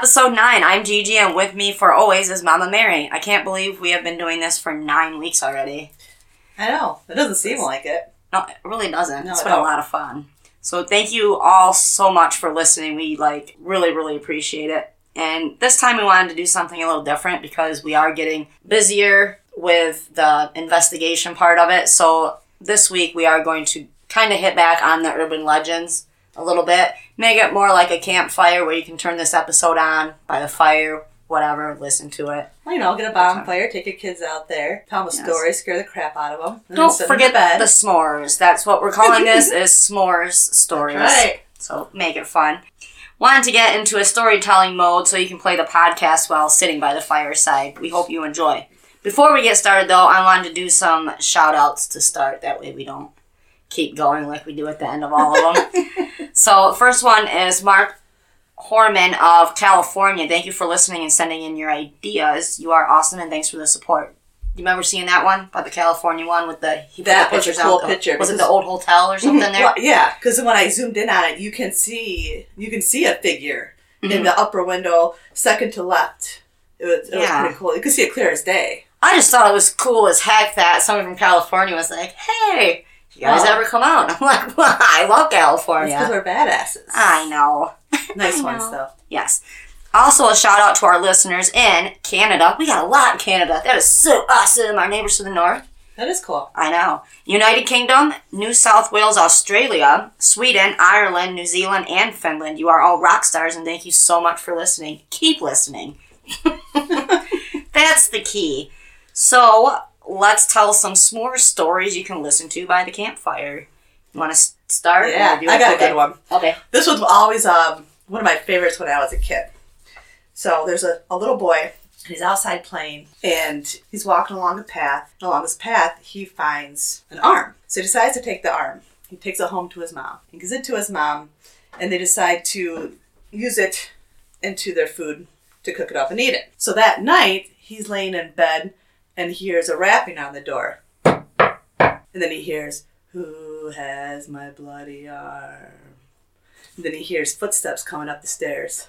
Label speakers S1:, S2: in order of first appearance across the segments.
S1: episode 9. I'm Gigi, and with me for always is Mama Mary. I can't believe we have been doing this for nine weeks already.
S2: I know. It doesn't seem like it.
S1: No, it really doesn't.
S2: No,
S1: it's
S2: it
S1: been a
S2: don't.
S1: lot of fun. So thank you all so much for listening. We like really, really appreciate it. And this time we wanted to do something a little different because we are getting busier with the investigation part of it. So this week we are going to kind of hit back on the urban legends a little bit, make it more like a campfire where you can turn this episode on by the fire, whatever, listen to it.
S2: Well, you know, get a bonfire, take your kids out there, tell them a
S1: Yes.
S2: story, scare the crap out of them.
S1: Don't forget that the s'mores. That's what we're calling this is s'mores stories.
S2: Right.
S1: So make it fun. Wanted to get into a storytelling mode so you can play the podcast while sitting by the fireside. We hope you enjoy. Before we get started though, I wanted to do some shout outs to start. That way we don't keep going like we do at the end of all of them. so first one is Mark Horman of California. Thank you for listening and sending in your ideas. You are awesome and thanks for the support. You remember seeing that one about the California one with the he put
S2: That
S1: the
S2: was a cool
S1: out
S2: picture
S1: Was it the old hotel or something there?
S2: Well, yeah, because when I zoomed in on it, you can see you can see a figure
S1: Mm-hmm.
S2: in the upper window, second to left. It was, it
S1: Yeah.
S2: was pretty cool. You could see it clear as day.
S1: I just thought it was cool as heck that someone from California was like, "Hey, you guys ever come out?" I'm like, well, "I love
S2: That's
S1: California."
S2: because we're badasses.
S1: I know.
S2: nice
S1: I
S2: ones
S1: know.
S2: though.
S1: Yes. Also, a shout out to our listeners in Canada. We got a lot in Canada. That is so awesome. Our neighbors to the north.
S2: That is cool.
S1: I know. United Kingdom, New South Wales, Australia, Sweden, Ireland, New Zealand, and Finland. You are all rock stars, and thank you so much for listening. Keep listening. That's the key. So, let's tell some s'more stories you can listen to by the campfire. You want to start?
S2: Yeah, I got
S1: okay.
S2: a good one.
S1: Okay.
S2: This was always um, one of my favorites when I was a kid. So there's a, a little boy, and he's outside playing, and he's walking along a path. And along this path, he finds an arm. So he decides to take the arm. He takes it home to his mom. He gives it to his mom, and they decide to use it into their food to cook it up and eat it. So that night, he's laying in bed and he hears a rapping on the door. And then he hears, Who has my bloody arm? And then he hears footsteps coming up the stairs,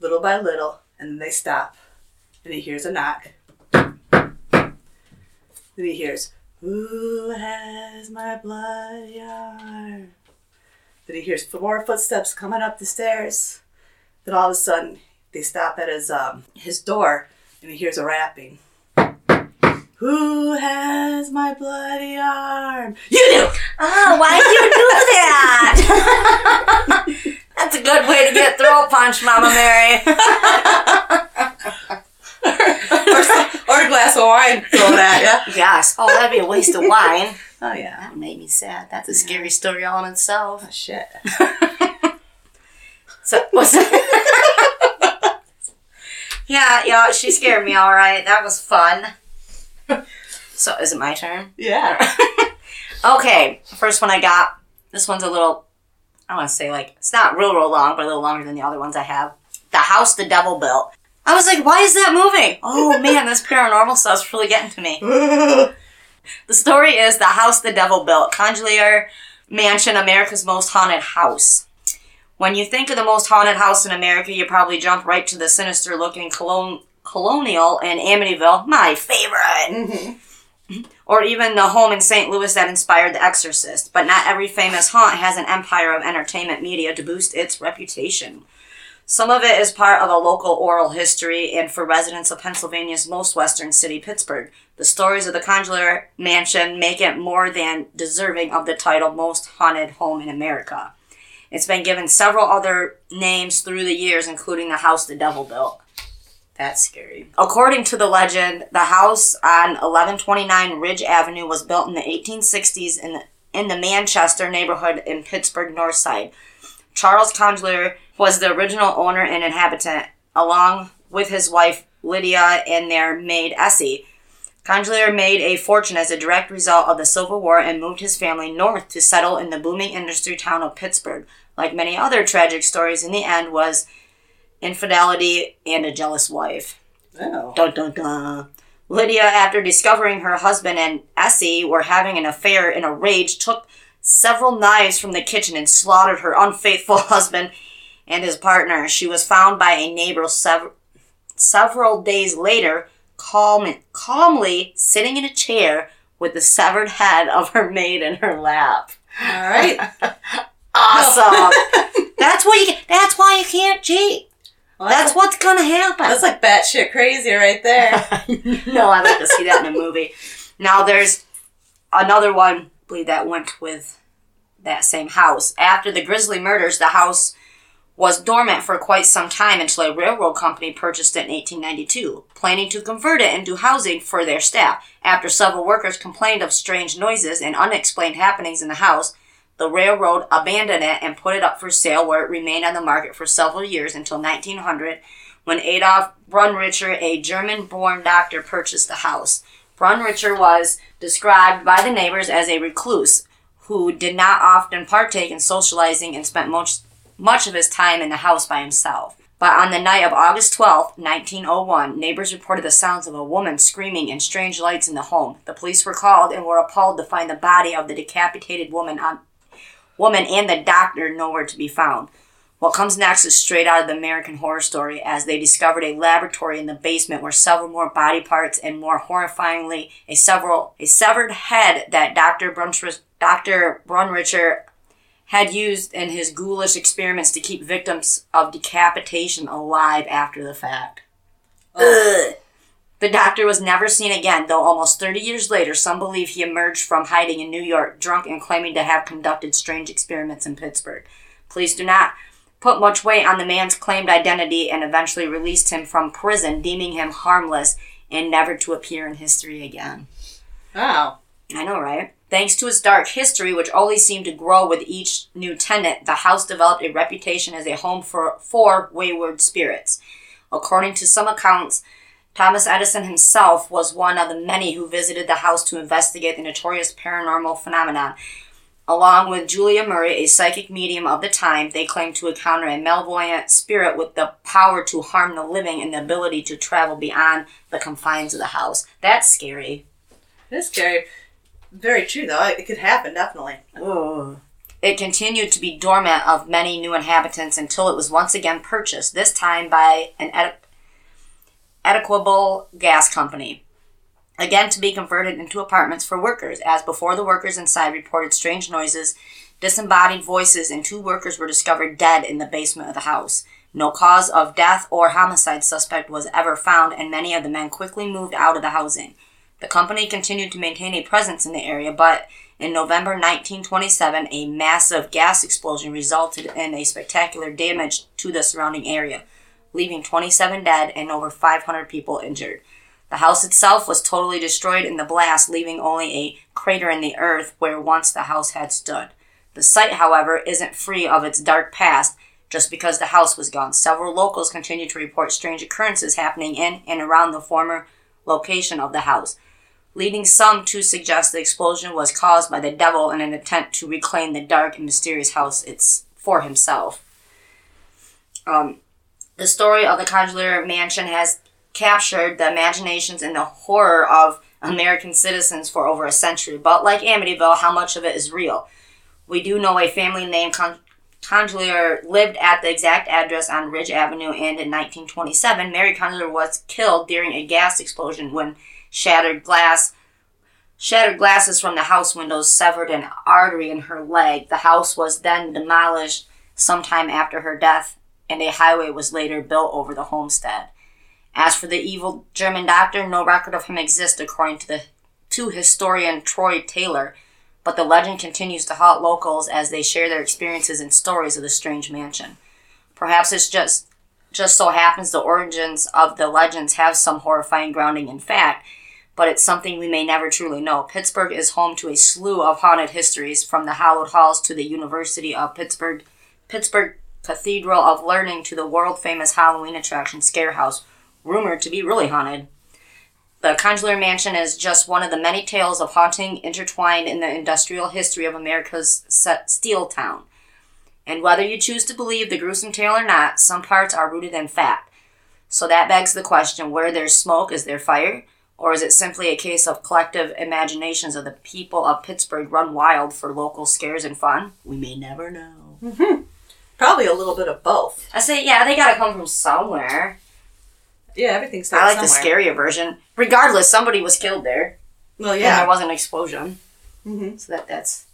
S2: little by little, and then they stop. And he hears a knock. Then he hears, Who has my bloody arm? Then he hears more footsteps coming up the stairs. Then all of a sudden, they stop at his um his door, and he hears a rapping. Who has my bloody arm? You do.
S1: Oh, why'd you do that? That's a good way to get throat punch, Mama Mary.
S2: or, some- or a glass of wine thrown at you.
S1: yes. Oh, that'd be a waste of wine.
S2: Oh yeah.
S1: That made me sad. That's a scary story all in itself.
S2: Oh shit.
S1: So was Yeah, yeah, she scared me all right. That was fun. So is it my turn?
S2: Yeah.
S1: Okay, first one I got. This one's a little, I want to say like, it's not real, real long, but a little longer than the other ones I have. The House the Devil Built. I was like, why is that moving? Oh man, this paranormal stuff's really getting to me. The story is The House the Devil Built, Congelier Mansion, America's most haunted house. When you think of the most haunted house in America, you probably jump right to the sinister looking colon- colonial in Amityville, my favorite mm-hmm. or even the home in St. Louis that inspired The Exorcist. But not every famous haunt has an empire of entertainment media to boost its reputation. Some of it is part of a local oral history, and for residents of Pennsylvania's most western city, Pittsburgh, the stories of the Congelier Mansion make it more than deserving of the title Most Haunted Home in America. It's been given several other names through the years, including the house the devil built. That's scary. According to the legend, the house on 1129 Ridge Avenue was built in the 1860s in the, in the Manchester neighborhood in Pittsburgh North Side. Charles Congelier was the original owner and inhabitant, along with his wife Lydia and their maid Essie. Congelier made a fortune as a direct result of the Civil War and moved his family north to settle in the booming industry town of Pittsburgh. Like many other tragic stories, in the end was infidelity and a jealous wife.
S2: Oh.
S1: Dun dun dun. Lydia, after discovering her husband and Essie were having an affair in a rage, took several knives from the kitchen and slaughtered her unfaithful husband and his partner. She was found by a neighbor sev- several days later, calm- calmly sitting in a chair with the severed head of her maid in her lap.
S2: All right.
S1: Awesome. that's why you. That's why you can't cheat.
S2: Well,
S1: That's what's gonna happen.
S2: That's like batshit crazy right there.
S1: no, I'd like to see that in a movie. Now there's another one, I believe that went with that same house. After the Grisly murders, the house was dormant for quite some time until a railroad company purchased it in 1892, planning to convert it into housing for their staff. After several workers complained of strange noises and unexplained happenings in the house, the railroad abandoned it and put it up for sale where it remained on the market for several years until 1900 when Adolf Brunrichter, a German born doctor, purchased the house. Brunrichter was described by the neighbors as a recluse who did not often partake in socializing and spent much, much of his time in the house by himself. But on the night of August 12, 1901, neighbors reported the sounds of a woman screaming and strange lights in the home. The police were called and were appalled to find the body of the decapitated woman on woman and the doctor nowhere to be found. What comes next is straight out of the American Horror Story, as they discovered a laboratory in the basement where several more body parts and more horrifyingly a several a severed head that Dr. Brunrichter, Dr. Brunrichter had used in his ghoulish experiments to keep victims of decapitation alive after the fact. Ugh. The doctor was never seen again, though almost 30 years later, some believe he emerged from hiding in New York, drunk and claiming to have conducted strange experiments in Pittsburgh. Police do not put much weight on the man's claimed identity and eventually released him from prison, deeming him harmless and never to appear in history again.
S2: Wow.
S1: I know, right? Thanks to its dark history, which only seemed to grow with each new tenant, the house developed a reputation as a home for, for wayward spirits. According to some accounts, Thomas Edison himself was one of the many who visited the house to investigate the notorious paranormal phenomenon. Along with Julia Murray, a psychic medium of the time, they claimed to encounter a malevolent spirit with the power to harm the living and the ability to travel beyond the confines of the house. That's scary.
S2: Is scary. Very true, though. It could happen, definitely.
S1: Ugh. It continued to be dormant of many new inhabitants until it was once again purchased, this time by an ed- Equitable Gas Company. Again, to be converted into apartments for workers. As before, the workers inside reported strange noises, disembodied voices, and two workers were discovered dead in the basement of the house. No cause of death or homicide suspect was ever found, and many of the men quickly moved out of the housing. The company continued to maintain a presence in the area, but in November 1927, a massive gas explosion resulted in a spectacular damage to the surrounding area, leaving 27 dead and over 500 people injured. The house itself was totally destroyed in the blast, leaving only a crater in the earth where once the house had stood. The site, however, isn't free of its dark past just because the house was gone. Several locals continue to report strange occurrences happening in and around the former location of the house, leading some to suggest the explosion was caused by the devil in an attempt to reclaim the dark and mysterious house it's for himself. Um, the story of the Congelier Mansion has captured the imaginations and the horror of American citizens for over a century. But like Amityville, how much of it is real? We do know a family named Con- Congelier lived at the exact address on Ridge Avenue, and in 1927, Mary Congelier was killed during a gas explosion when shattered glass shattered glasses from the house windows severed an artery in her leg. The house was then demolished sometime after her death, and a highway was later built over the homestead. As for the evil German doctor, no record of him exists according to the to historian Troy Taylor, but the legend continues to haunt locals as they share their experiences and stories of the strange mansion. Perhaps it's just just so happens the origins of the legends have some horrifying grounding in fact, but it's something we may never truly know. Pittsburgh is home to a slew of haunted histories, from the hallowed halls to the University of Pittsburgh, Pittsburgh Cathedral of Learning to the world famous Halloween attraction Scare House, rumored to be really haunted. The Congelier Mansion is just one of the many tales of haunting intertwined in the industrial history of America's steel town. And whether you choose to believe the gruesome tale or not, some parts are rooted in fact. So that begs the question where there's smoke, is there fire? Or is it simply a case of collective imaginations of the people of Pittsburgh run wild for local scares and fun? We may never know. Mm-hmm.
S2: Probably a little bit of both.
S1: I say, yeah, they gotta come from somewhere.
S2: Yeah, everything starts
S1: I like
S2: somewhere.
S1: the scarier version. Regardless, somebody was killed there.
S2: Well,
S1: And
S2: yeah.
S1: there was an explosion.
S2: hmm
S1: So that that's.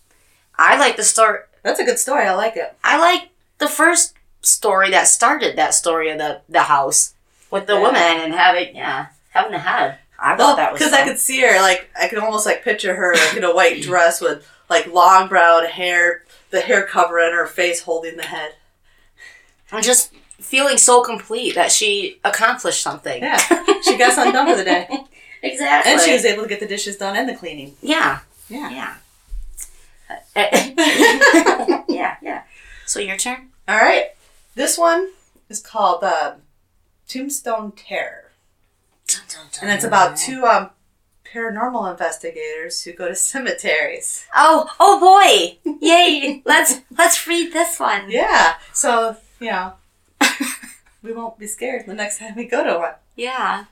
S1: I like the story.
S2: That's a good story. I like it.
S1: I like the first story that started that story of the the house with the
S2: Yeah.
S1: woman and having yeah having the head. I thought that was
S2: because I could see her like I could almost like picture her like in a white dress with like long brown hair, the hair covering her face, holding the head.
S1: I'm just feeling so complete that she accomplished something.
S2: Yeah, she got something done for the day,
S1: exactly.
S2: and she was able to get the dishes done and the cleaning.
S1: yeah
S2: Yeah.
S1: yeah yeah yeah. So your turn.
S2: All right, this one is called uh, Tombstone Terror, and it's about two um, paranormal investigators who go to cemeteries.
S1: Oh oh boy! Yay! let's let's read this one.
S2: Yeah, so you know we won't be scared the next time we go to one.
S1: Yeah.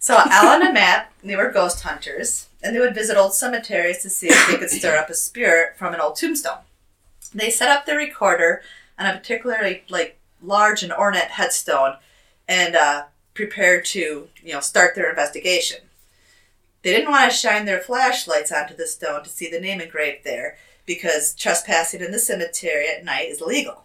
S2: So Alan and Matt, they were ghost hunters, and they would visit old cemeteries to see if they could stir up a spirit from an old tombstone. They set up their recorder on a particularly like large and ornate headstone, and uh, prepared to you know start their investigation. They didn't want to shine their flashlights onto the stone to see the name engraved there because trespassing in the cemetery at night is illegal.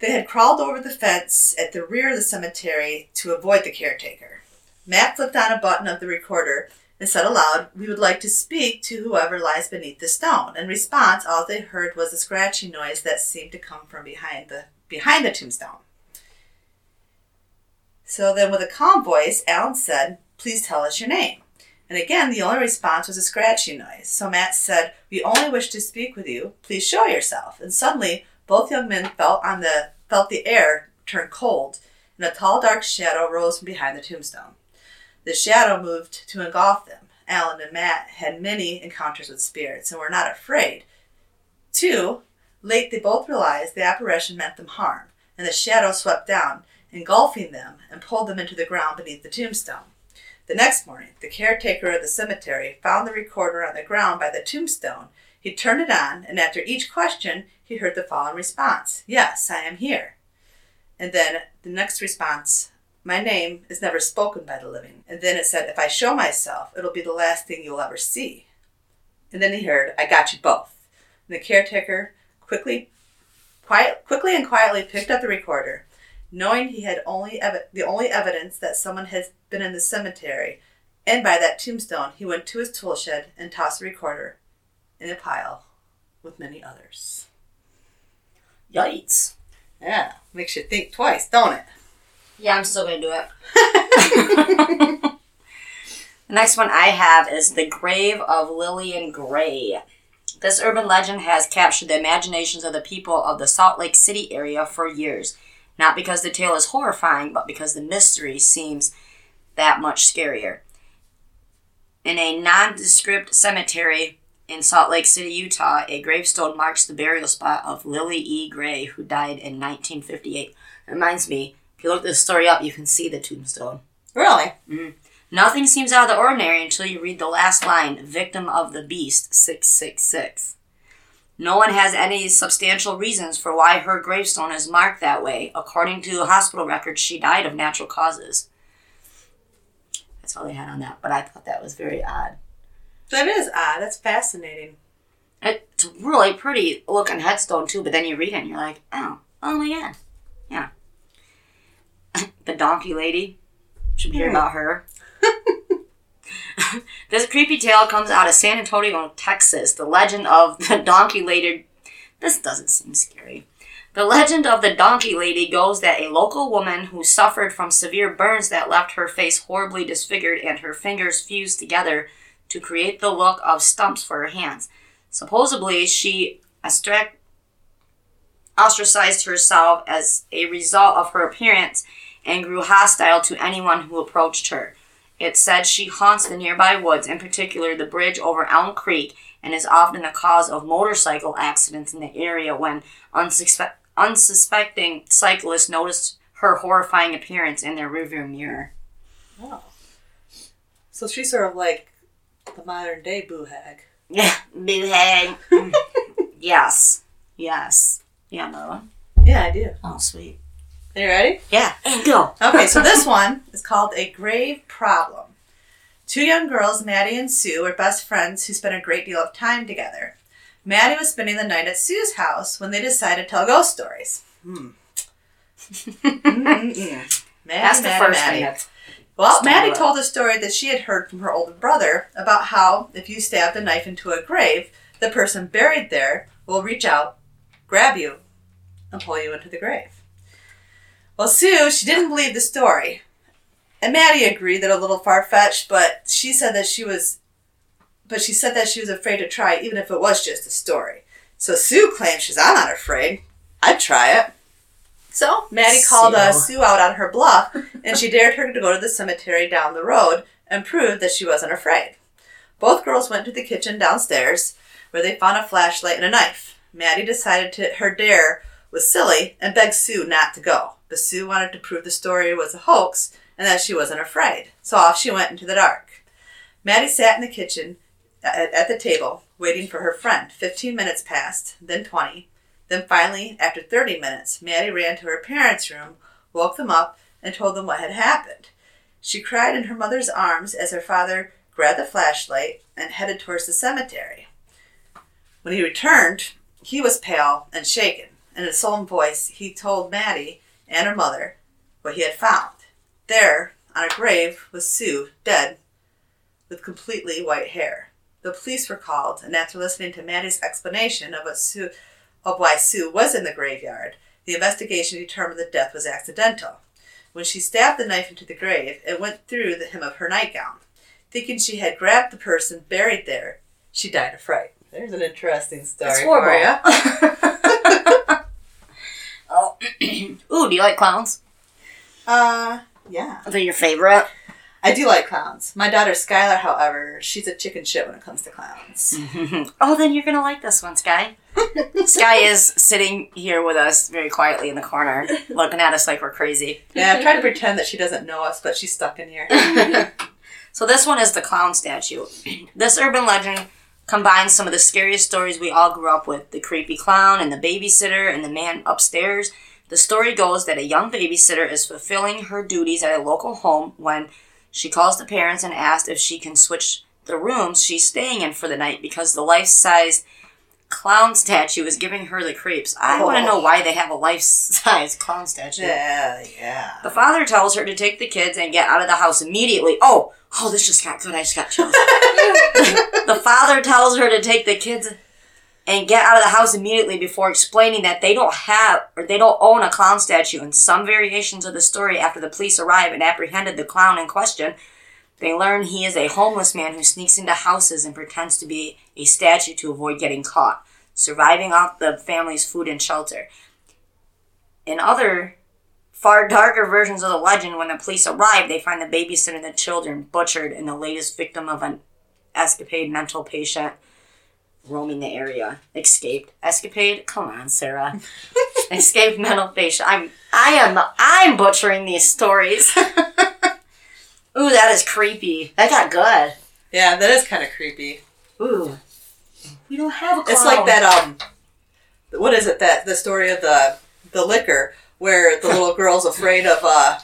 S2: They had crawled over the fence at the rear of the cemetery to avoid the caretaker. Matt flipped on a button of the recorder and said aloud, We would like to speak to whoever lies beneath the stone. In response, all they heard was a scratching noise that seemed to come from behind the behind the tombstone. So then with a calm voice, Alan said, Please tell us your name. And again, the only response was a scratchy noise. So Matt said, We only wish to speak with you. Please show yourself. And suddenly, both young men felt on the felt the air turn cold, and a tall, dark shadow rose from behind the tombstone. The shadow moved to engulf them. Alan and Matt had many encounters with spirits and were not afraid. Two, late they both realized the apparition meant them harm, and the shadow swept down, engulfing them and pulled them into the ground beneath the tombstone. The next morning, the caretaker of the cemetery found the recorder on the ground by the tombstone. He turned it on, and after each question, he heard the following response Yes, I am here. And then the next response My name is never spoken by the living. And then it said, If I show myself, it'll be the last thing you'll ever see. And then he heard, I got you both. And the caretaker quickly, quiet, quickly and quietly picked up the recorder, knowing he had only ev- the only evidence that someone had been in the cemetery. And by that tombstone, he went to his tool shed and tossed the recorder in a pile with many others.
S1: Yikes.
S2: Yeah, makes you think twice, don't it?
S1: Yeah, I'm still gonna do it. the next one I have is The Grave of Lillian Gray. This urban legend has captured the imaginations of the people of the Salt Lake City area for years. Not because the tale is horrifying, but because the mystery seems that much scarier. In a nondescript cemetery in Salt Lake City, Utah, a gravestone marks the burial spot of Lily E. Gray, who died in 1958. Reminds me, if you look this story up, you can see the tombstone.
S2: Really? Hmm.
S1: Nothing seems out of the ordinary until you read the last line Victim of the Beast 666. No one has any substantial reasons for why her gravestone is marked that way. According to hospital records, she died of natural causes. That's all they had on that, but I thought that was very odd.
S2: That is odd. That's fascinating.
S1: It's a really pretty looking headstone, too, but then you read it and you're like, oh, oh my god. Yeah. the donkey lady. Should we hear
S2: Hmm.
S1: about her? this creepy tale comes out of San Antonio, Texas. The legend of the donkey lady. This doesn't seem scary. The legend of the donkey lady goes that a local woman who suffered from severe burns that left her face horribly disfigured and her fingers fused together to create the look of stumps for her hands. Supposedly, she ostrac- ostracized herself as a result of her appearance and grew hostile to anyone who approached her. It said she haunts the nearby woods, in particular the bridge over Elm Creek, and is often the cause of motorcycle accidents in the area when unsuspe- unsuspecting cyclists notice her horrifying appearance in their rearview mirror.
S2: Oh. So she's sort of like the modern day boo hag.
S1: Yeah, boo hag. yes. Yes. Yeah, another one.
S2: Yeah, I do.
S1: Oh, sweet.
S2: Are you ready?
S1: Yeah, go.
S2: Okay, so this one is called A Grave Problem. Two young girls, Maddie and Sue, are best friends who spend a great deal of time together. Maddie was spending the night at Sue's house when they decided to tell ghost stories. Hmm. Mm-mm-mm. Maddie,
S1: That's the
S2: Maddie,
S1: first
S2: Maddie.
S1: thing. That's,
S2: Well, Maddie
S1: it.
S2: told a story that she had heard from her older brother about how if you stabbed a knife into a grave, the person buried there will reach out, grab you, and pull you into the grave. Well, Sue, she didn't believe the story. And Maddie agreed that a little far fetched, but she said that she was but she said that she was afraid to try even if it was just a story. So Sue claims she's I'm not afraid. I'd try it. So Maddie called uh,
S1: Sue.
S2: Sue out on her bluff and she dared her to go to the cemetery down the road and prove that she wasn't afraid. Both girls went to the kitchen downstairs where they found a flashlight and a knife. Maddie decided to, her dare was silly and begged Sue not to go. But Sue wanted to prove the story was a hoax and that she wasn't afraid. So off she went into the dark. Maddie sat in the kitchen at, the table waiting for her friend. Fifteen minutes passed, then twenty. Then finally, after 30 minutes, Maddie ran to her parents' room, woke them up, and told them what had happened. She cried in her mother's arms as her father grabbed the flashlight and headed towards the cemetery. When he returned, he was pale and shaken. In a solemn voice, he told Maddie and her mother what he had found. There, on a grave, was Sue, dead, with completely white hair. The police were called, and after listening to Maddie's explanation of what Sue of why Sue was in the graveyard, the investigation determined that death was accidental. When she stabbed the knife into the grave, it went through the hem of her nightgown. Thinking she had grabbed the person buried there, she died of fright. There's an interesting story.
S1: That's
S2: for
S1: horrible. oh. Ooh, do you like clowns?
S2: Uh, yeah.
S1: Are they your favorite?
S2: I do like clowns. My daughter Skylar, however, she's a chicken shit when it comes to clowns.
S1: oh, then you're gonna like this one, Sky. Sky is sitting here with us very quietly in the corner, looking at us like we're crazy.
S2: Yeah, I try to pretend that she doesn't know us, but she's stuck in here.
S1: so this one is the clown statue. This urban legend combines some of the scariest stories we all grew up with: the creepy clown and the babysitter and the man upstairs. The story goes that a young babysitter is fulfilling her duties at a local home when she calls the parents and asks if she can switch the rooms she's staying in for the night because the life-size clown statue is giving her the creeps. I want to
S2: Oh.
S1: know why they have a life-size clown statue.
S2: Yeah, yeah.
S1: The father tells her to take the kids and get out of the house immediately. Oh, oh, this just got good. I just got chills. the father tells her to take the kids and get out of the house immediately before explaining that they don't have or they don't own a clown statue. In some variations of the story, after the police arrive and apprehended the clown in question, they learn he is a homeless man who sneaks into houses and pretends to be a statue to avoid getting caught, surviving off the family's food and shelter. In other far darker versions of the legend, when the police arrive, they find the babysitter and the children butchered and the latest victim of an escapade mental patient roaming the area. Escaped. Escapade? Come on, Sarah. Escaped mental patient. I'm I am I'm butchering these stories. Ooh, that is creepy. That got good.
S2: Yeah, that is kind of creepy.
S1: Ooh. We don't have a clown.
S2: It's like that. Um, what is it? That the story of the the liquor where the little girl's afraid of uh,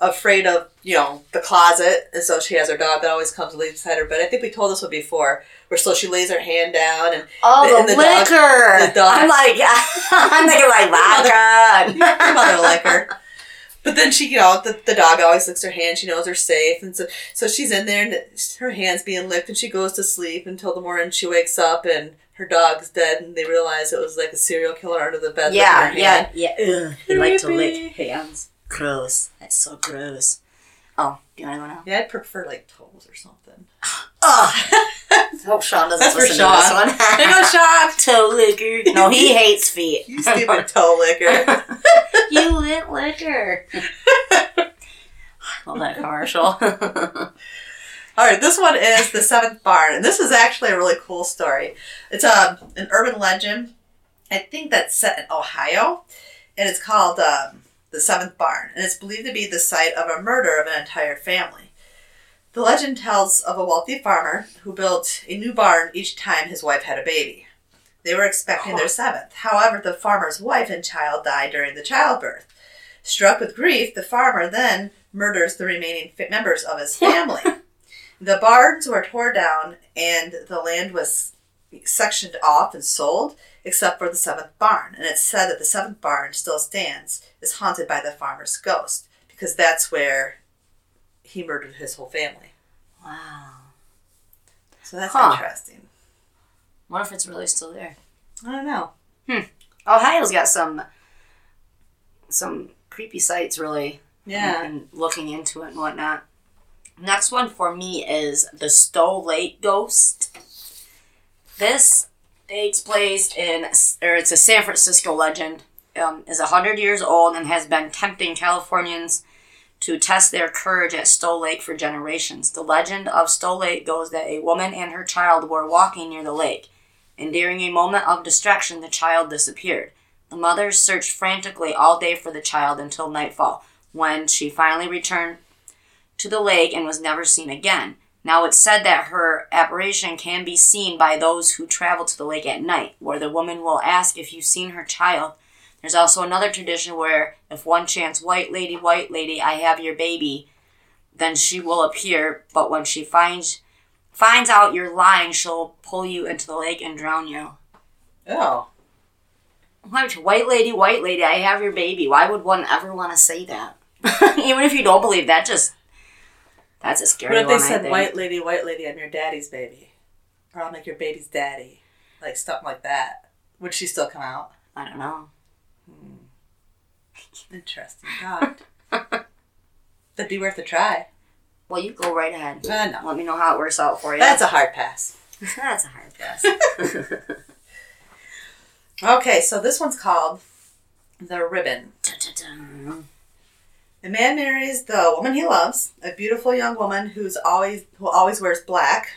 S2: afraid of you know the closet, and so she has her dog that always comes and lays beside her. But I think we told this one before, where so she lays her hand down and
S1: Oh,
S2: and
S1: the,
S2: the dog-
S1: liquor.
S2: the dog-
S1: I'm like, I'm thinking like vodka.
S2: mother liquor. But then she, you know, the, the dog always licks her hand. She knows her safe, and so so she's in there, and her hand's being licked, and she goes to sleep until the morning. She wakes up, and her dog's dead, and they realize it was like a serial killer under the bed.
S1: Yeah,
S2: licking her hand.
S1: yeah, yeah. Ugh, he like to lick hands. Gross. That's so gross. Oh, do you want to go now?
S2: Yeah, I'd prefer like toes or something.
S1: Oh, hope Sean doesn't
S2: That's for
S1: listen
S2: Sean.
S1: to this one.
S2: There goes Sean.
S1: Toe liquor. No, he hates feet.
S2: You stupid toe licker.
S1: you lit liquor. Love that commercial.
S2: All right, this one is the seventh barn, and this is actually a really cool story. It's a an urban legend. I think that's set in Ohio, and it's called um, the seventh barn, and it's believed to be the site of a murder of an entire family. The legend tells of a wealthy farmer who built a new barn each time his wife had a baby. They were expecting their oh. seventh. However, the farmer's wife and child died during the childbirth. Struck with grief, the farmer then murders the remaining members of his family. the barns were torn down and the land was sectioned off and sold, except for the seventh barn. And it's said that the seventh barn still stands, is haunted by the farmer's ghost, because that's where he murdered his whole family.
S1: wow.
S2: So that's
S1: Huh.
S2: interesting.
S1: What if it's really still there?
S2: I don't know.
S1: Ohio's got some some creepy sites really.
S2: Yeah.
S1: And looking into it and whatnot. Next one for me is the Stow Lake Ghost. This takes place in, or it's a San Francisco legend. Um, is hundred years old and has been tempting Californians to test their courage at Stow Lake for generations. The legend of Stow Lake goes that a woman and her child were walking near the lake, and during a moment of distraction, the child disappeared. The mother searched frantically all day for the child until nightfall, when she finally returned to the lake and was never seen again. Now it's said that her apparition can be seen by those who travel to the lake at night, where the woman will ask if you've seen her child. There's also another tradition where if one chants, White lady, white lady, I have your baby, then she will appear, but when she finds finds out you're lying, she'll pull you into the lake and drown you.
S2: Oh.
S1: White white lady, white lady, I have your baby. Why would one ever want to say that? Even if you don't believe that, just that's a scary
S2: What if they
S1: one.
S2: Said, white lady, white lady, I'm your daddy's baby? Or I'll make your baby's daddy. Like something like that. Would she still come out?
S1: I don't know.
S2: Interesting thought. That'd be worth a try.
S1: Well, you go right ahead.
S2: Uh, no.
S1: Let me know how it works out for you.
S2: That's a hard pass.
S1: that's a hard pass.
S2: Okay, so this one's called The Ribbon.
S1: Dun-dun-dun.
S2: A man marries the woman he loves, a beautiful young woman who's always who always wears black,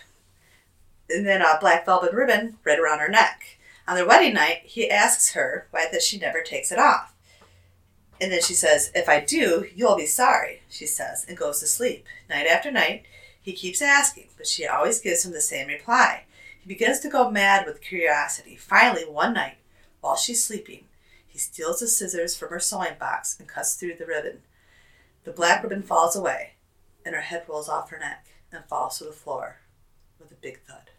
S2: and then a black velvet ribbon right around her neck. On their wedding night, he asks her why that she never takes it off. And then she says, If I do, you'll be sorry, she says, and goes to sleep. Night after night, he keeps asking, but she always gives him the same reply. He begins to go mad with curiosity. Finally, one night, while she's sleeping, he steals the scissors from her sewing box and cuts through the ribbon. The black ribbon falls away, and her head rolls off her neck and falls to the floor with a big thud.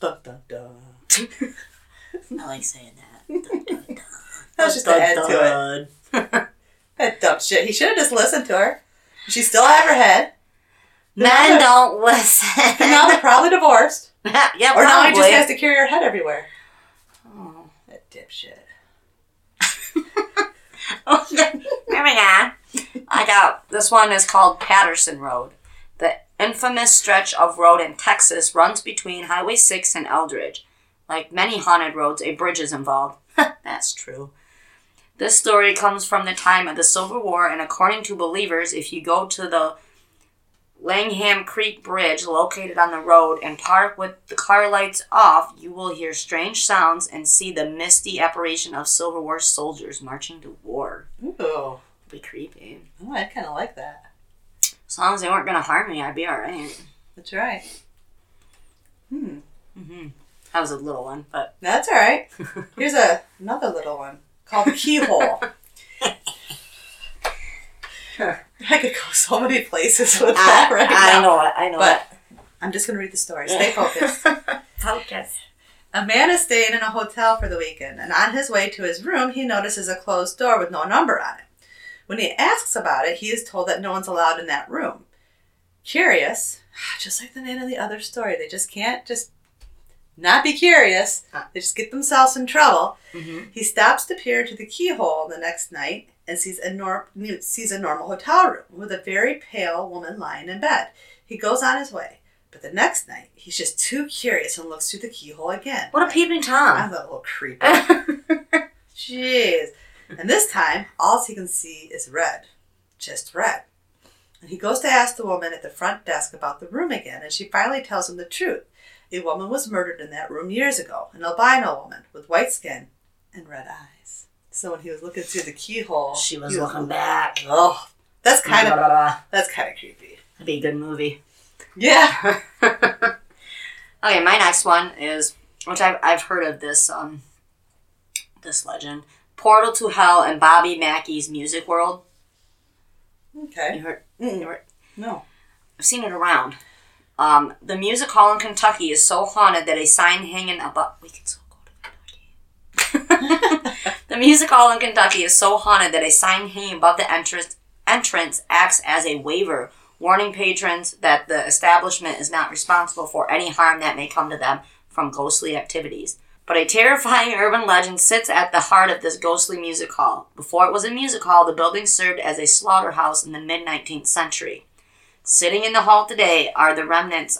S2: Dun dun dun.
S1: I like saying that. Dun, dun, dun.
S2: That was just to add to it. That dumb shit. He should have just listened to her. She still have her head.
S1: Men don't listen.
S2: And now they're probably divorced.
S1: yeah,
S2: Or now he just has to carry her head everywhere.
S1: Oh.
S2: That dipshit.
S1: Okay, moving on. I got this one is called Patterson Road. The infamous stretch of road in Texas runs between Highway 6 and Eldridge. Like many haunted roads, a bridge is involved. That's true. This story comes from the time of the Civil War, and according to believers, if you go to the Langham Creek Bridge located on the road and park with the car lights off, you will hear strange sounds and see the misty apparition of Civil War soldiers marching to war.
S2: Ooh.
S1: Be creepy.
S2: Oh, I kind of like that.
S1: As long as they weren't gonna harm me, I'd be alright.
S2: That's right. Hmm.
S1: Mm-hmm. That was a little one, but
S2: That's all right. Here's a another little one called keyhole. I could go so many places with that right
S1: I
S2: now.
S1: know it. I know
S2: But I'm just gonna read the story. Stay focused.
S1: Focus.
S2: A man is staying in a hotel for the weekend, and on his way to his room, he notices a closed door with no number on it. When he asks about it, he is told that no one's allowed in that room. Curious, just like the man in the other story, they just can't just not be curious. They just get themselves in trouble.
S1: Mm-hmm.
S2: He stops to peer into the keyhole the next night and sees a, nor- sees a normal hotel room with a very pale woman lying in bed. He goes on his way, but the next night he's just too curious and looks through the keyhole again.
S1: What a peeping Tom.
S2: I'm a little creepy. Jeez. And this time, all he can see is red. Just red. And he goes to ask the woman at the front desk about the room again, and she finally tells him the truth. A woman was murdered in that room years ago, an albino woman with white skin and red eyes. So when he was looking through the keyhole,
S1: She was
S2: he
S1: looking back.
S2: Oh, that's kind of
S1: That'd
S2: that's kind of creepy.
S1: be a good movie.
S2: Yeah.
S1: Okay, my next one is which I've I've heard of this um this legend. Portal to Hell and Bobby Mackey's Music World. You
S2: Okay.
S1: heard, you
S2: Mm,
S1: heard
S2: no.
S1: I've seen it around. Um, the music hall in Kentucky is so haunted that a sign hanging above we can still go to Kentucky. the music hall in Kentucky is so haunted that a sign hanging above the entrance entrance acts as a waiver, warning patrons that the establishment is not responsible for any harm that may come to them from ghostly activities. But a terrifying urban legend sits at the heart of this ghostly music hall. Before it was a music hall, the building served as a slaughterhouse in the mid 19th century. Sitting in the hall today are the remnants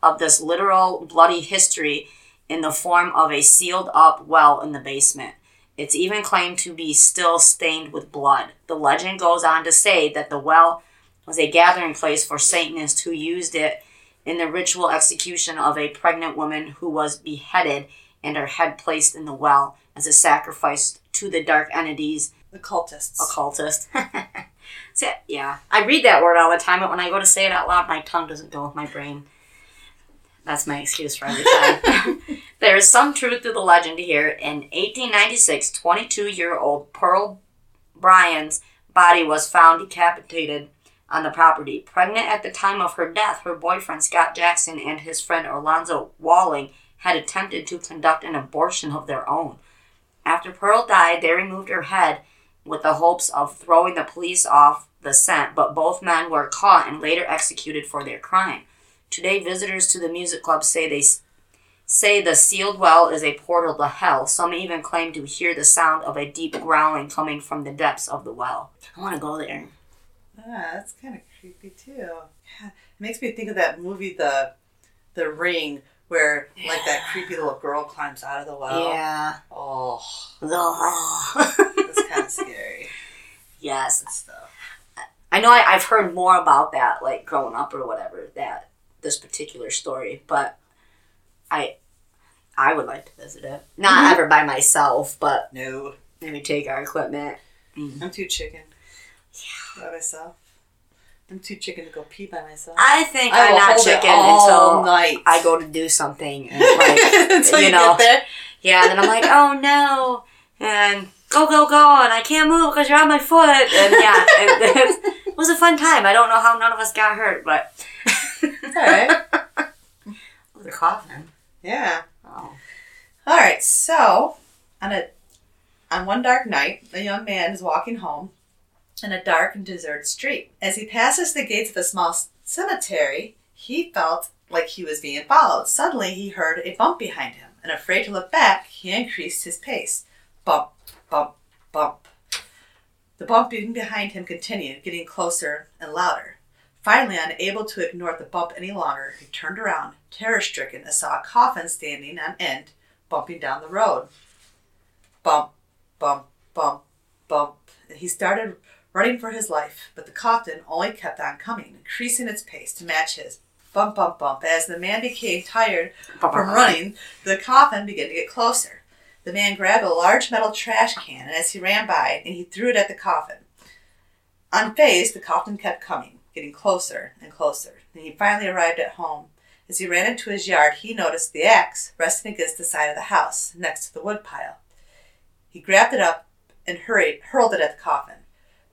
S1: of this literal bloody history in the form of a sealed up well in the basement. It's even claimed to be still stained with blood. The legend goes on to say that the well was a gathering place for Satanists who used it in the ritual execution of a pregnant woman who was beheaded and her head placed in the well as a sacrifice to the dark entities
S2: The cultists.
S1: occultist. So, yeah, I read that word all the time, but when I go to say it out loud, my tongue doesn't go with my brain. That's my excuse for every time. there is some truth to the legend here. In 1896, 22 year old Pearl Bryan's body was found decapitated on the property. Pregnant at the time of her death, her boyfriend Scott Jackson and his friend Orlando Walling had attempted to conduct an abortion of their own. After Pearl died, they removed her head with the hopes of throwing the police off the scent, but both men were caught and later executed for their crime. Today, visitors to the music club say they say the sealed well is a portal to hell. Some even claim to hear the sound of a deep growling coming from the depths of the well. I want to go there.
S2: Ah, that's kind of creepy too. Yeah. It makes me think of that movie, The The Ring, where like that creepy little girl climbs out of the well.
S1: Yeah.
S2: Oh, that's kind of scary
S1: yes.
S2: and stuff.
S1: I know I, I've heard more about that, like growing up or whatever, that this particular story, but I I would like to visit it. Not
S2: Mhm.
S1: ever by myself, but
S2: No,
S1: maybe take our equipment.
S2: I'm too chicken. By myself. I'm too chicken to go pee by myself.
S1: I think
S2: I
S1: I'm not chicken until
S2: night.
S1: I go to do something. And like,
S2: Until you,
S1: you know.
S2: get there.
S1: yeah, and then I'm like, oh no, and go go go, and I can't move because you're on my foot, and yeah, it, it was a fun time. I don't know how none of us got hurt, but
S2: All right.
S1: oh, they're coughing.
S2: Yeah.
S1: Oh.
S2: All right. So, on a on one dark night, a young man is walking home in a dark and deserted street. As he passes the gates of a small cemetery, he felt like he was being followed. Suddenly, he heard a bump behind him, and afraid to look back, he increased his pace. Bump, bump, bump. The bumping behind him continued, getting closer and louder. Finally, unable to ignore the bump any longer, he turned around, terror stricken, and saw a coffin standing on end, bumping down the road. Bump, bump, bump, bump. He started running for his life, but the coffin only kept on coming, increasing its pace to match his. Bump, bump, bump. As the man became tired from running, the coffin began to get closer. The man grabbed a large metal trash can, and as he ran by, and he threw it at the coffin. Unfazed, the coffin kept coming, getting closer and closer. And he finally arrived at home. As he ran into his yard, he noticed the axe resting against the side of the house, next to the woodpile. He grabbed it up and hurried, hurled it at the coffin,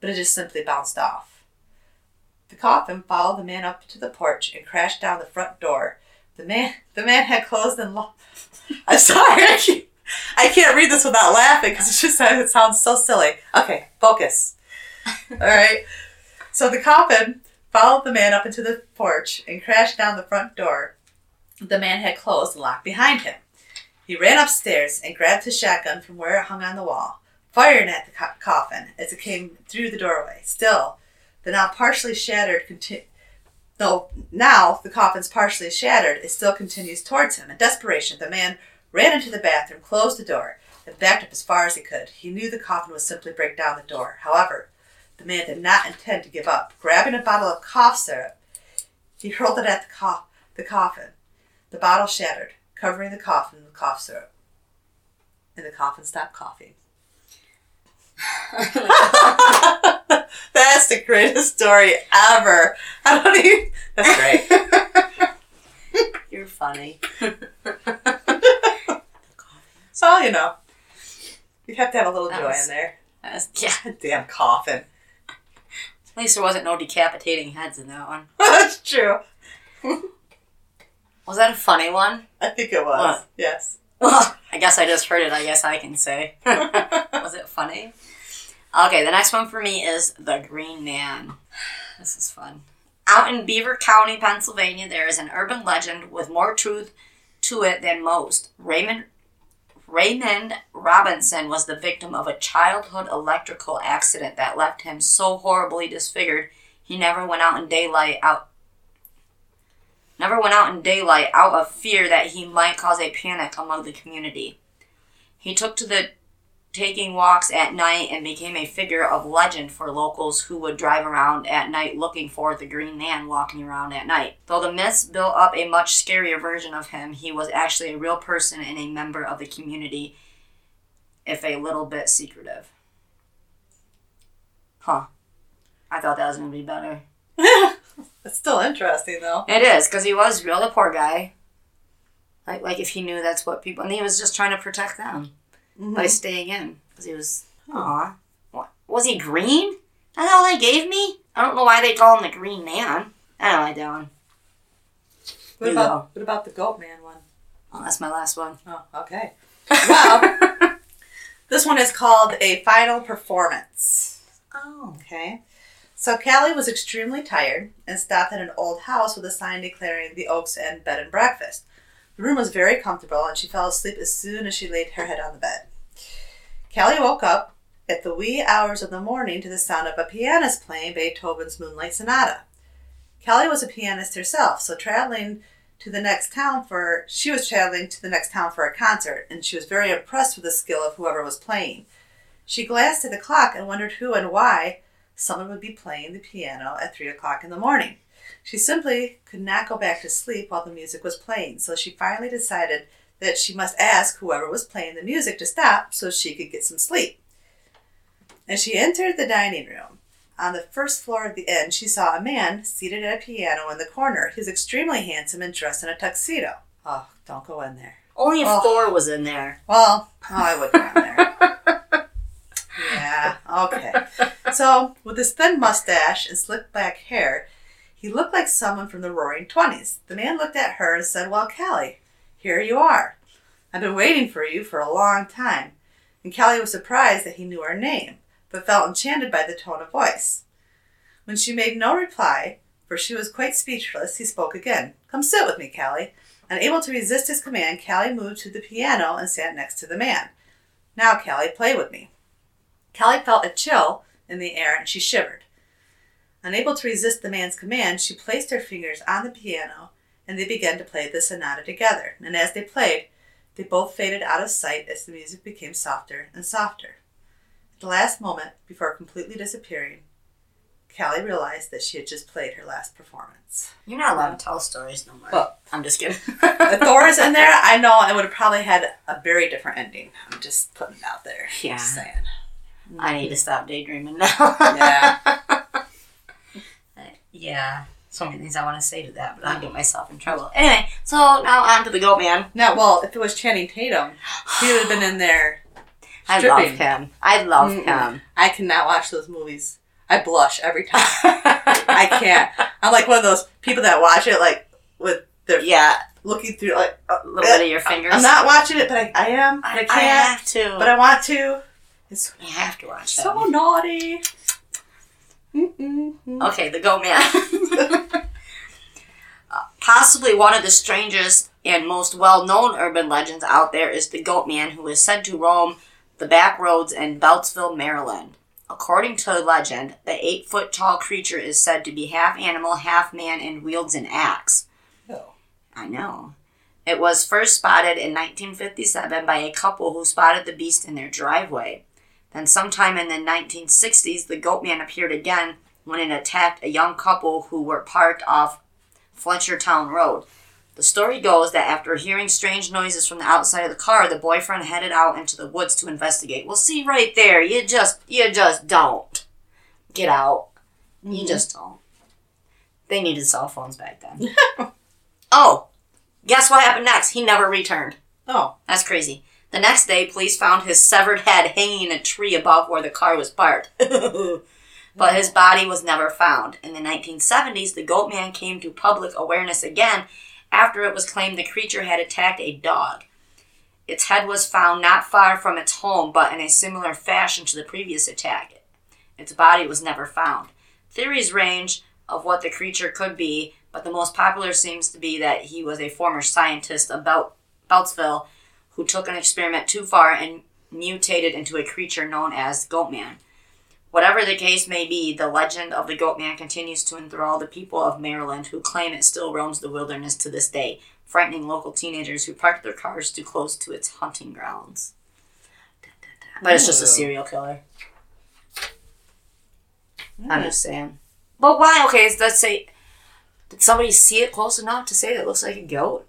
S2: but it just simply bounced off. The coffin followed the man up to the porch and crashed down the front door. The man, the man had closed and locked. I'm sorry, I can't, I can't read this without laughing because it's just it sounds so silly. Okay, focus. All right. So the coffin followed the man up into the porch and crashed down the front door. The man had closed and locked behind him. He ran upstairs and grabbed his shotgun from where it hung on the wall, firing at the co- coffin as it came through the doorway. Still, the now partially shattered conti- though now the coffin's partially shattered, it still continues towards him. In desperation, the man ran into the bathroom, closed the door, and backed up as far as he could. He knew the coffin would simply break down the door. However, the man did not intend to give up. Grabbing a bottle of cough syrup, he hurled it at the, co- the coffin. The bottle shattered, covering the coffin with cough syrup. And the coffin stopped coughing. That's the greatest story ever. I don't even. That's great.
S1: You're funny.
S2: So, you know, you have to have a little joy
S1: was-
S2: in there.
S1: That's- yeah.
S2: Damn coffin.
S1: At least there wasn't no decapitating heads in that one.
S2: That's true.
S1: Was that a funny one?
S2: I think it was.
S1: What?
S2: Yes.
S1: I guess I just heard it. I guess I can say. Was it funny? Okay, the next one for me is The Green Man. This is fun. Out in Beaver County, Pennsylvania, there is an urban legend with more truth to it than most. Raymond Raymond Robinson was the victim of a childhood electrical accident that left him so horribly disfigured he never went out in daylight out never went out in daylight out of fear that he might cause a panic among the community. He took to the taking walks at night and became a figure of legend for locals who would drive around at night looking for the green man walking around at night. Though the myths built up a much scarier version of him, he was actually a real person and a member of the community, if a little bit secretive. Huh. I thought that was going to be better.
S2: it's still interesting, though.
S1: It is because he was real the poor guy. Like like if he knew that's what people and he was just trying to protect them mm-hmm. by staying in because he was. Aw, what was he green? That's all they gave me. I don't know why they call him the Green Man. I don't like that one.
S2: What
S1: You
S2: about, what about the Goat Man one?
S1: Oh, that's my last one.
S2: Oh, okay. Well, this one is called A Final Performance.
S1: Oh.
S2: Okay. So Callie was extremely tired and stopped at an old house with a sign declaring the Oaks End Bed and Breakfast. The room was very comfortable and she fell asleep as soon as she laid her head on the bed. Callie woke up at the wee hours of the morning to the sound of a pianist playing Beethoven's Moonlight Sonata. Callie was a pianist herself, so traveling to the next town for she was traveling to the next town for a concert and she was very impressed with the skill of whoever was playing. She glanced at the clock and wondered who and why someone would be playing the piano at three o'clock in the morning. She simply could not go back to sleep while the music was playing, so she finally decided that she must ask whoever was playing the music to stop so she could get some sleep. As she entered the dining room, on the first floor of the inn, she saw a man seated at a piano in the corner. He was extremely handsome and dressed in a tuxedo. Oh, don't go in there.
S1: Only if
S2: Oh.
S1: Thor was in there.
S2: Well, oh, I wouldn't go in there. yeah, okay. So, with his thin mustache and slick back hair, he looked like someone from the roaring 20s. The man looked at her and said, Well, Callie, here you are. I've been waiting for you for a long time. And Callie was surprised that he knew her name, but felt enchanted by the tone of voice. When she made no reply, for she was quite speechless, he spoke again. Come sit with me, Callie. Unable to resist his command, Callie moved to the piano and sat next to the man. Now, Callie, play with me. Callie felt a chill in the air and she shivered. Unable to resist the man's command, she placed her fingers on the piano and they began to play the sonata together. And as they played, they both faded out of sight as the music became softer and softer. At the last moment, before completely disappearing, Callie realized that she had just played her last performance.
S1: You're not allowed to tell stories no more.
S2: Well-
S1: I'm just kidding.
S2: If Thor is in there, I know it would have probably had a very different ending. I'm just putting it out there.
S1: Yeah.
S2: Just saying.
S1: I need to stop daydreaming now.
S2: Yeah.
S1: Uh, yeah. So many things I want to say to that, but I'll mm. get myself in trouble. Anyway, so now on to the goat man.
S2: Now, well, if it was Channing Tatum, he would have been in there.
S1: I love him. I love
S2: Mm-mm.
S1: him.
S2: I cannot watch those movies. I blush every time. I can't. I'm like one of those people that watch it like with their
S1: Yeah,
S2: looking through like. uh,
S1: a little bit of eh, your fingers.
S2: I'm not watching it, but I, I am. But I
S1: I, I
S2: can't.
S1: I have to.
S2: but I want to. It's
S1: you have to watch
S2: so naughty. Mm-mm.
S1: Okay, the goat man. Uh, Possibly one of the strangest and most well-known urban legends out there is the goat man who is said to roam the back roads in Beltsville, Maryland. According to legend, the eight-foot-tall creature is said to be half animal, half man, and wields an axe.
S2: Oh.
S1: I know. It was first spotted in 1957 by a couple who spotted the beast in their driveway. Then, sometime in the 1960s, the goat man appeared again when it attacked a young couple who were parked off Fletchertown Road. The story goes that after hearing strange noises from the outside of the car, the boyfriend headed out into the woods to investigate. Well, see right there, you just you just don't get out. You mm-hmm. just don't. They needed cell phones back then. oh, guess what happened next? He never returned.
S2: Oh.
S1: That's crazy. The next day, police found his severed head hanging in a tree above where the car was parked. but his body was never found. In the 1970s, the goat man came to public awareness again after it was claimed the creature had attacked a dog. Its head was found not far from its home, but in a similar fashion to the previous attack. Its body was never found. Theories range of what the creature could be, but the most popular seems to be that he was a former scientist of Bel- Beltsville who took an experiment too far and mutated into a creature known as Goatman. Whatever the case may be, the legend of the Goatman continues to enthrall the people of Maryland who claim it still roams the wilderness to this day, frightening local teenagers who park their cars too close to its hunting grounds. But it's just a serial killer. I'm just saying. But why? Okay, let's say, did somebody see it close enough to say it looks like a goat?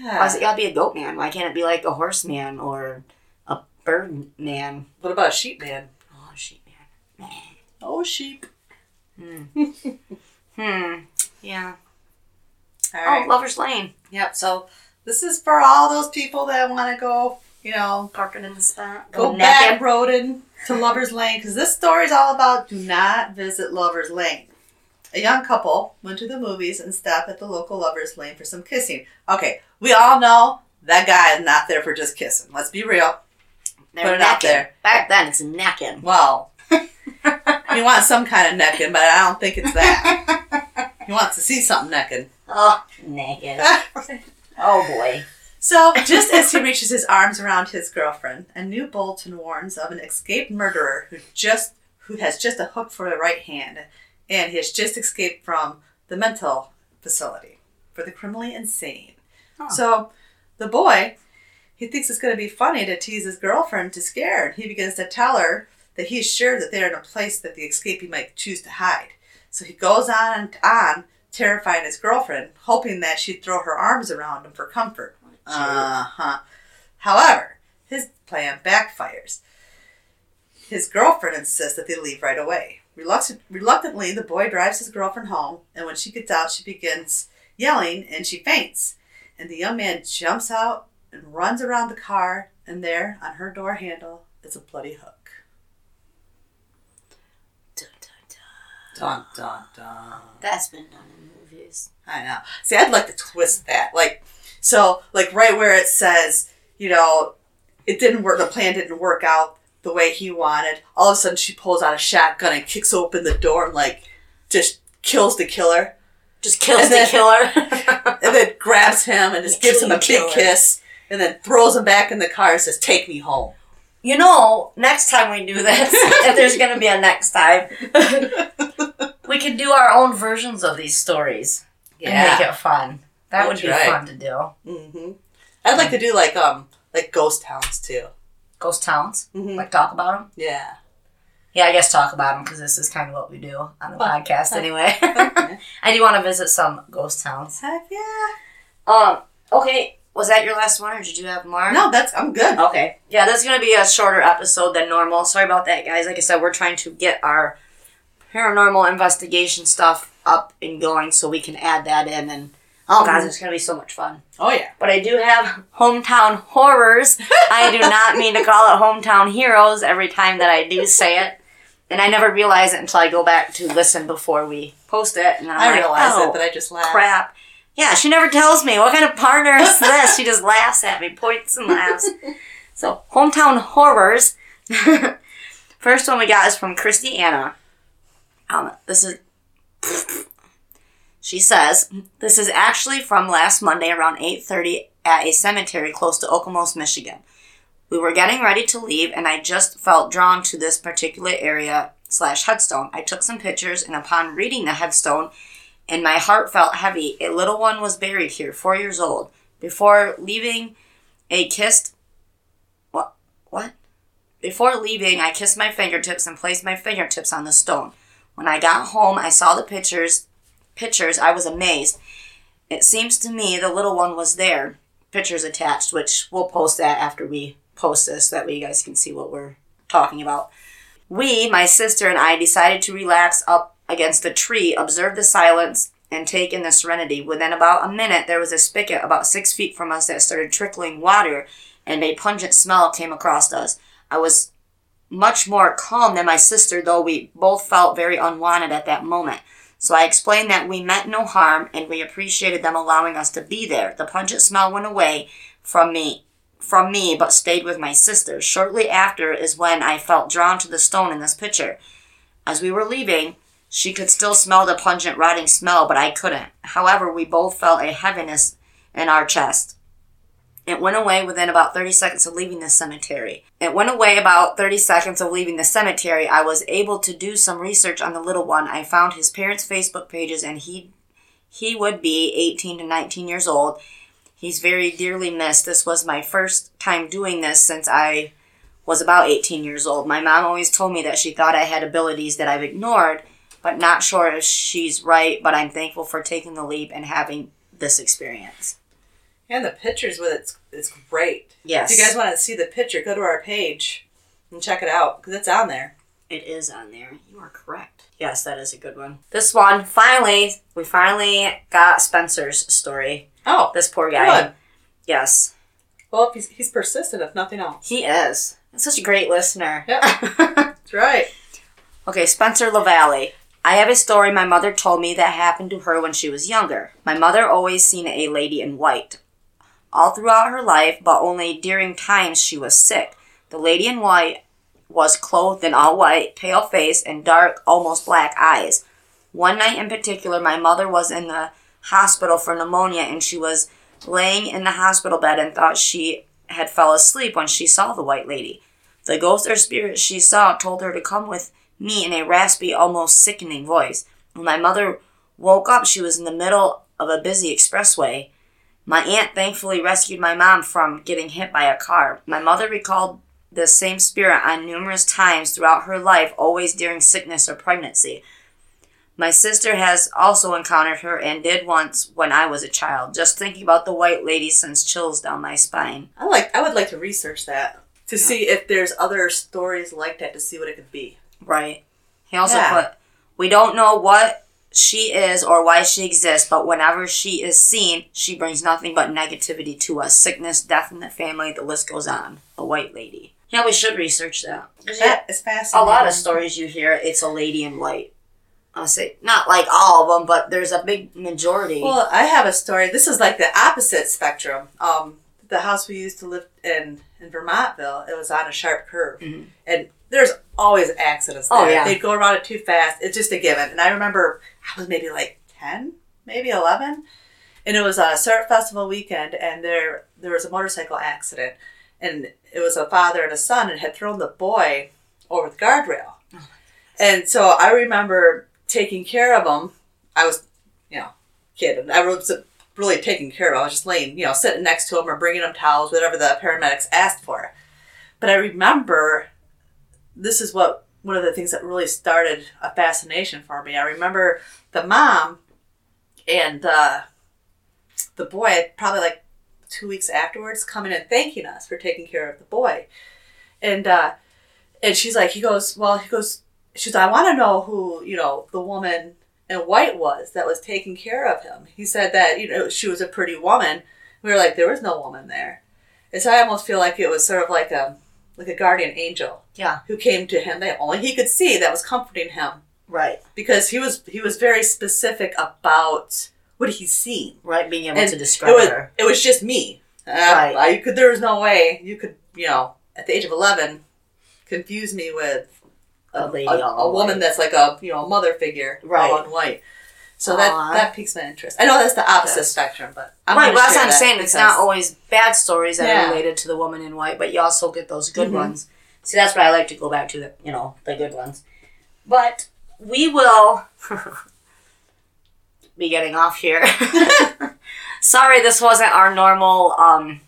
S1: Why does it
S2: Yeah.
S1: gotta be a goat man? Why can't it be like a horse man or a bird man?
S2: What about a sheep man?
S1: Oh, sheep man.
S2: Oh, sheep.
S1: Hmm. Hmm. Yeah.
S2: All
S1: Oh. Lover's Lane.
S2: Yep. So this is for all those people that want to go, you know,
S1: Parking in the spot.
S2: go back roading to Lover's Lane because this story is all about do not visit Lover's Lane. A young couple went to the movies and stopped at the local Lover's Lane for some kissing. Okay, we all know that guy is not there for just kissing. Let's be real.
S1: They're
S2: Put it out there.
S1: Back then, it's necking.
S2: Well, you want some kind of necking, but I don't think it's that. He wants to see something necking.
S1: Oh, naked. Oh boy.
S2: So, just as he reaches his arms around his girlfriend, a new bulletin warns of an escaped murderer who just who has just a hook for the right hand, and he has just escaped from the mental facility for the criminally insane.
S1: Huh.
S2: So, the boy, he thinks it's going to be funny to tease his girlfriend to scare, and he begins to tell her that he's sure that they are in a place that the escapee might choose to hide. So he goes on and on, terrifying his girlfriend, hoping that she'd throw her arms around him for comfort. Uh huh. However, his plan backfires. His girlfriend insists that they leave right away. Reluctant, reluctantly, the boy drives his girlfriend home, and when she gets out, she begins yelling and she faints. And the young man jumps out and runs around the car, and there, on her door handle, is a bloody hook.
S1: Dun, dun, dun.
S2: Dun dun dun.
S1: That's been done in movies.
S2: I know. See, I'd like to twist that. Like, so, like, right where it says, you know, it didn't work, the plan didn't work out the way he wanted. All of a sudden, she pulls out a shotgun and kicks open the door and, like, just kills the killer.
S1: Just kills
S2: And
S1: the
S2: then-
S1: killer.
S2: And then grabs him and just gives him a big kiss. And then throws him back in the car and says, Take me home.
S1: you know, next time we do this, if there's gonna be a next time, we could do our own versions of these stories yeah. and make it fun. That would be
S2: right.
S1: fun to do.
S2: Mm-hmm. I'd like to do, like, um, like ghost towns, too.
S1: Ghost towns,
S2: Mhm.
S1: like talk about them.
S2: Yeah.
S1: Yeah, I guess talk about them because this is kind of what we do on the
S2: Fun.
S1: podcast anyway. I do want to visit some ghost towns.
S2: Heck yeah.
S1: Um, okay, was that your last one or did you have more?
S2: No, that's, I'm good.
S1: Okay. Yeah, going to be a shorter episode than normal. Sorry about that, guys. Like I said, we're trying to get our paranormal investigation stuff up and going so we can add that in. And oh, god, it's going to be so much fun.
S2: Oh, yeah.
S1: But I do have hometown horrors. I do not mean to call it hometown heroes every time that I do say it. And I never realize it until I go back to listen before we post it. And I'm
S2: I
S1: like,
S2: realize
S1: oh,
S2: it, but I just laugh.
S1: crap. Yeah, she never tells me what kind of partner is this. she just laughs at me, points and laughs. So, hometown horrors. First one we got is from Christy Anna. Um, this is. She says this is actually from last Monday around eight thirty at a cemetery close to Okemos, Michigan. We were getting ready to leave, and I just felt drawn to this particular area slash headstone. I took some pictures, and upon reading the headstone, and my heart felt heavy. A little one was buried here, four years old. Before leaving, a kissed. What? What? Before leaving, I kissed my fingertips and placed my fingertips on the stone. When I got home, I saw the pictures. Pictures. I was amazed. It seems to me the little one was there. Pictures attached, which we'll post that after we post this, that way you guys can see what we're talking about. We, my sister and I, decided to relax up against a tree, observe the silence, and take in the serenity. Within about a minute, there was a spigot about six feet from us that started trickling water, and a pungent smell came across us. I was much more calm than my sister, though we both felt very unwanted at that moment. So I explained that we meant no harm and we appreciated them allowing us to be there. The pungent smell went away from me from me but stayed with my sister. Shortly after is when I felt drawn to the stone in this picture. As we were leaving, she could still smell the pungent rotting smell, but I couldn't. However, we both felt a heaviness in our chest. It went away within about 30 seconds of leaving the cemetery. It went away about 30 seconds of leaving the cemetery. I was able to do some research on the little one. I found his parents' Facebook pages and he he would be 18 to 19 years old. He's very dearly missed. This was my first time doing this since I was about 18 years old. My mom always told me that she thought I had abilities that I've ignored, but not sure if she's right, but I'm thankful for taking the leap and having this experience.
S2: And the pictures with it's it's great.
S1: Yes.
S2: If you guys want to see the picture, go to our page and check it out because it's on there.
S1: It is on there. You are correct. Yes, that is a good one. This one, finally, we finally got Spencer's story.
S2: Oh,
S1: This poor guy.
S2: Good.
S1: Yes,
S2: well, he's, he's persistent, if nothing else.
S1: he is. He's such a great listener.
S2: Yep. That's right.
S1: okay, Spencer LaValle. I have a story my mother told me that happened to her when she was younger. My mother always seen a lady in white. All throughout her life, but only during times she was sick. The lady in white was clothed in all white, pale face, and dark, almost black eyes. One night in particular, my mother was in the hospital for pneumonia and she was laying in the hospital bed and thought she had fell asleep when she saw the white lady. The ghost or spirit she saw told her to come with me in a raspy, almost sickening voice. When my mother woke up, she was in the middle of a busy expressway. My aunt thankfully rescued my mom from getting hit by a car. My mother recalled the same spirit on numerous times throughout her life, always during sickness or pregnancy. My sister has also encountered her and did once when I was a child. Just thinking about the white lady sends chills down my spine.
S2: I like. I would like to research that to see if there's other stories like that to see what it could be.
S1: Right. He also
S2: Yeah.
S1: put, We don't know what she is or why she exists, but whenever she is seen, she brings nothing but negativity to us. Sickness, death in the family, the list goes on. A white lady. Yeah, we should research that.
S2: That is
S1: a lot of stories you hear, it's a lady in white. I'll say, not like all of them, but there's a big majority.
S2: Well, I have a story. This is like the opposite spectrum. Um, the house we used to live in in Vermontville, it was on a sharp curve,
S1: Mhm.
S2: and there's always accidents there.
S1: Oh, yeah.
S2: They'd go around it too fast. It's just a given. And I remember I was maybe like ten, maybe eleven, and it was a surf festival weekend, and there there was a motorcycle accident, and it was a father and a son, and had thrown the boy over the guardrail. Oh and so I remember taking care of him. I was, you know, kid, and I was really taking care of him. I was just laying, you know, sitting next to him or bringing him towels, whatever the paramedics asked for. But I remember this is what one of the things that really started a fascination for me. I remember the mom and the boy, probably like two weeks afterwards, coming and thanking us for taking care of the boy. And uh, and she's like, he goes, well, he goes, she's, I want to know who you know the woman in white was that was taking care of him. He said that you know she was a pretty woman. We were like, there was no woman there. And so I almost feel like it was sort of like a like a guardian angel
S1: yeah,
S2: who came to him that only he could see that was comforting him
S1: right.
S2: because he was he was very specific about what he's seen.
S1: Right, being able
S2: And
S1: to
S2: It
S1: describe
S2: was
S1: her.
S2: it was just me. Uh,
S1: Right.
S2: I could there was no way you could you know at the age of eleven confuse me with
S1: A lady
S2: a, a woman that's like a you know a mother figure
S1: Right.
S2: all in white. So that that piques my interest. I know that's the opposite
S1: Yes.
S2: spectrum, but I'm
S1: right, well, that's what I'm saying. It's not always bad stories that
S2: Yeah.
S1: are related to the woman in white, but you also get those good
S2: Mhm.
S1: ones. See, that's what I like to go back to, the, you know, the good ones. But we will be getting off here. Sorry, this wasn't our normal um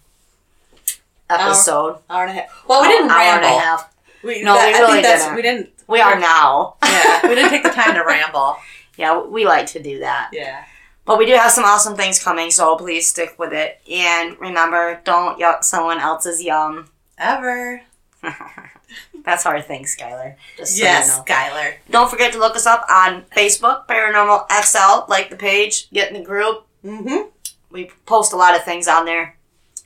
S1: episode.
S2: Hour and a half. Well, we didn't
S1: Hour
S2: ramble.
S1: and a half.
S2: We,
S1: No, we
S2: I
S1: really
S2: think that's,
S1: didn't.
S2: We didn't.
S1: We are now.
S2: Yeah, we didn't take the time to ramble.
S1: Yeah, we like to do that.
S2: Yeah.
S1: But we do have some awesome things coming, so please stick with it. And remember, don't yuck someone else's yum.
S2: Ever.
S1: That's our thing, Skylar. Just so
S2: yes,
S1: you know.
S2: Skylar.
S1: Don't forget to look us up on Facebook, Paranormal XL. Like the page, get in the group.
S2: Mm-hmm.
S1: We post a lot of things on there,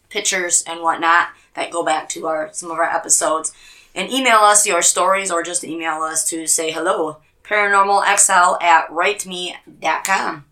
S1: pictures and whatnot that go back to our some of our episodes. And email us your stories or just email us to say hello. ParanormalXL at writeme.com.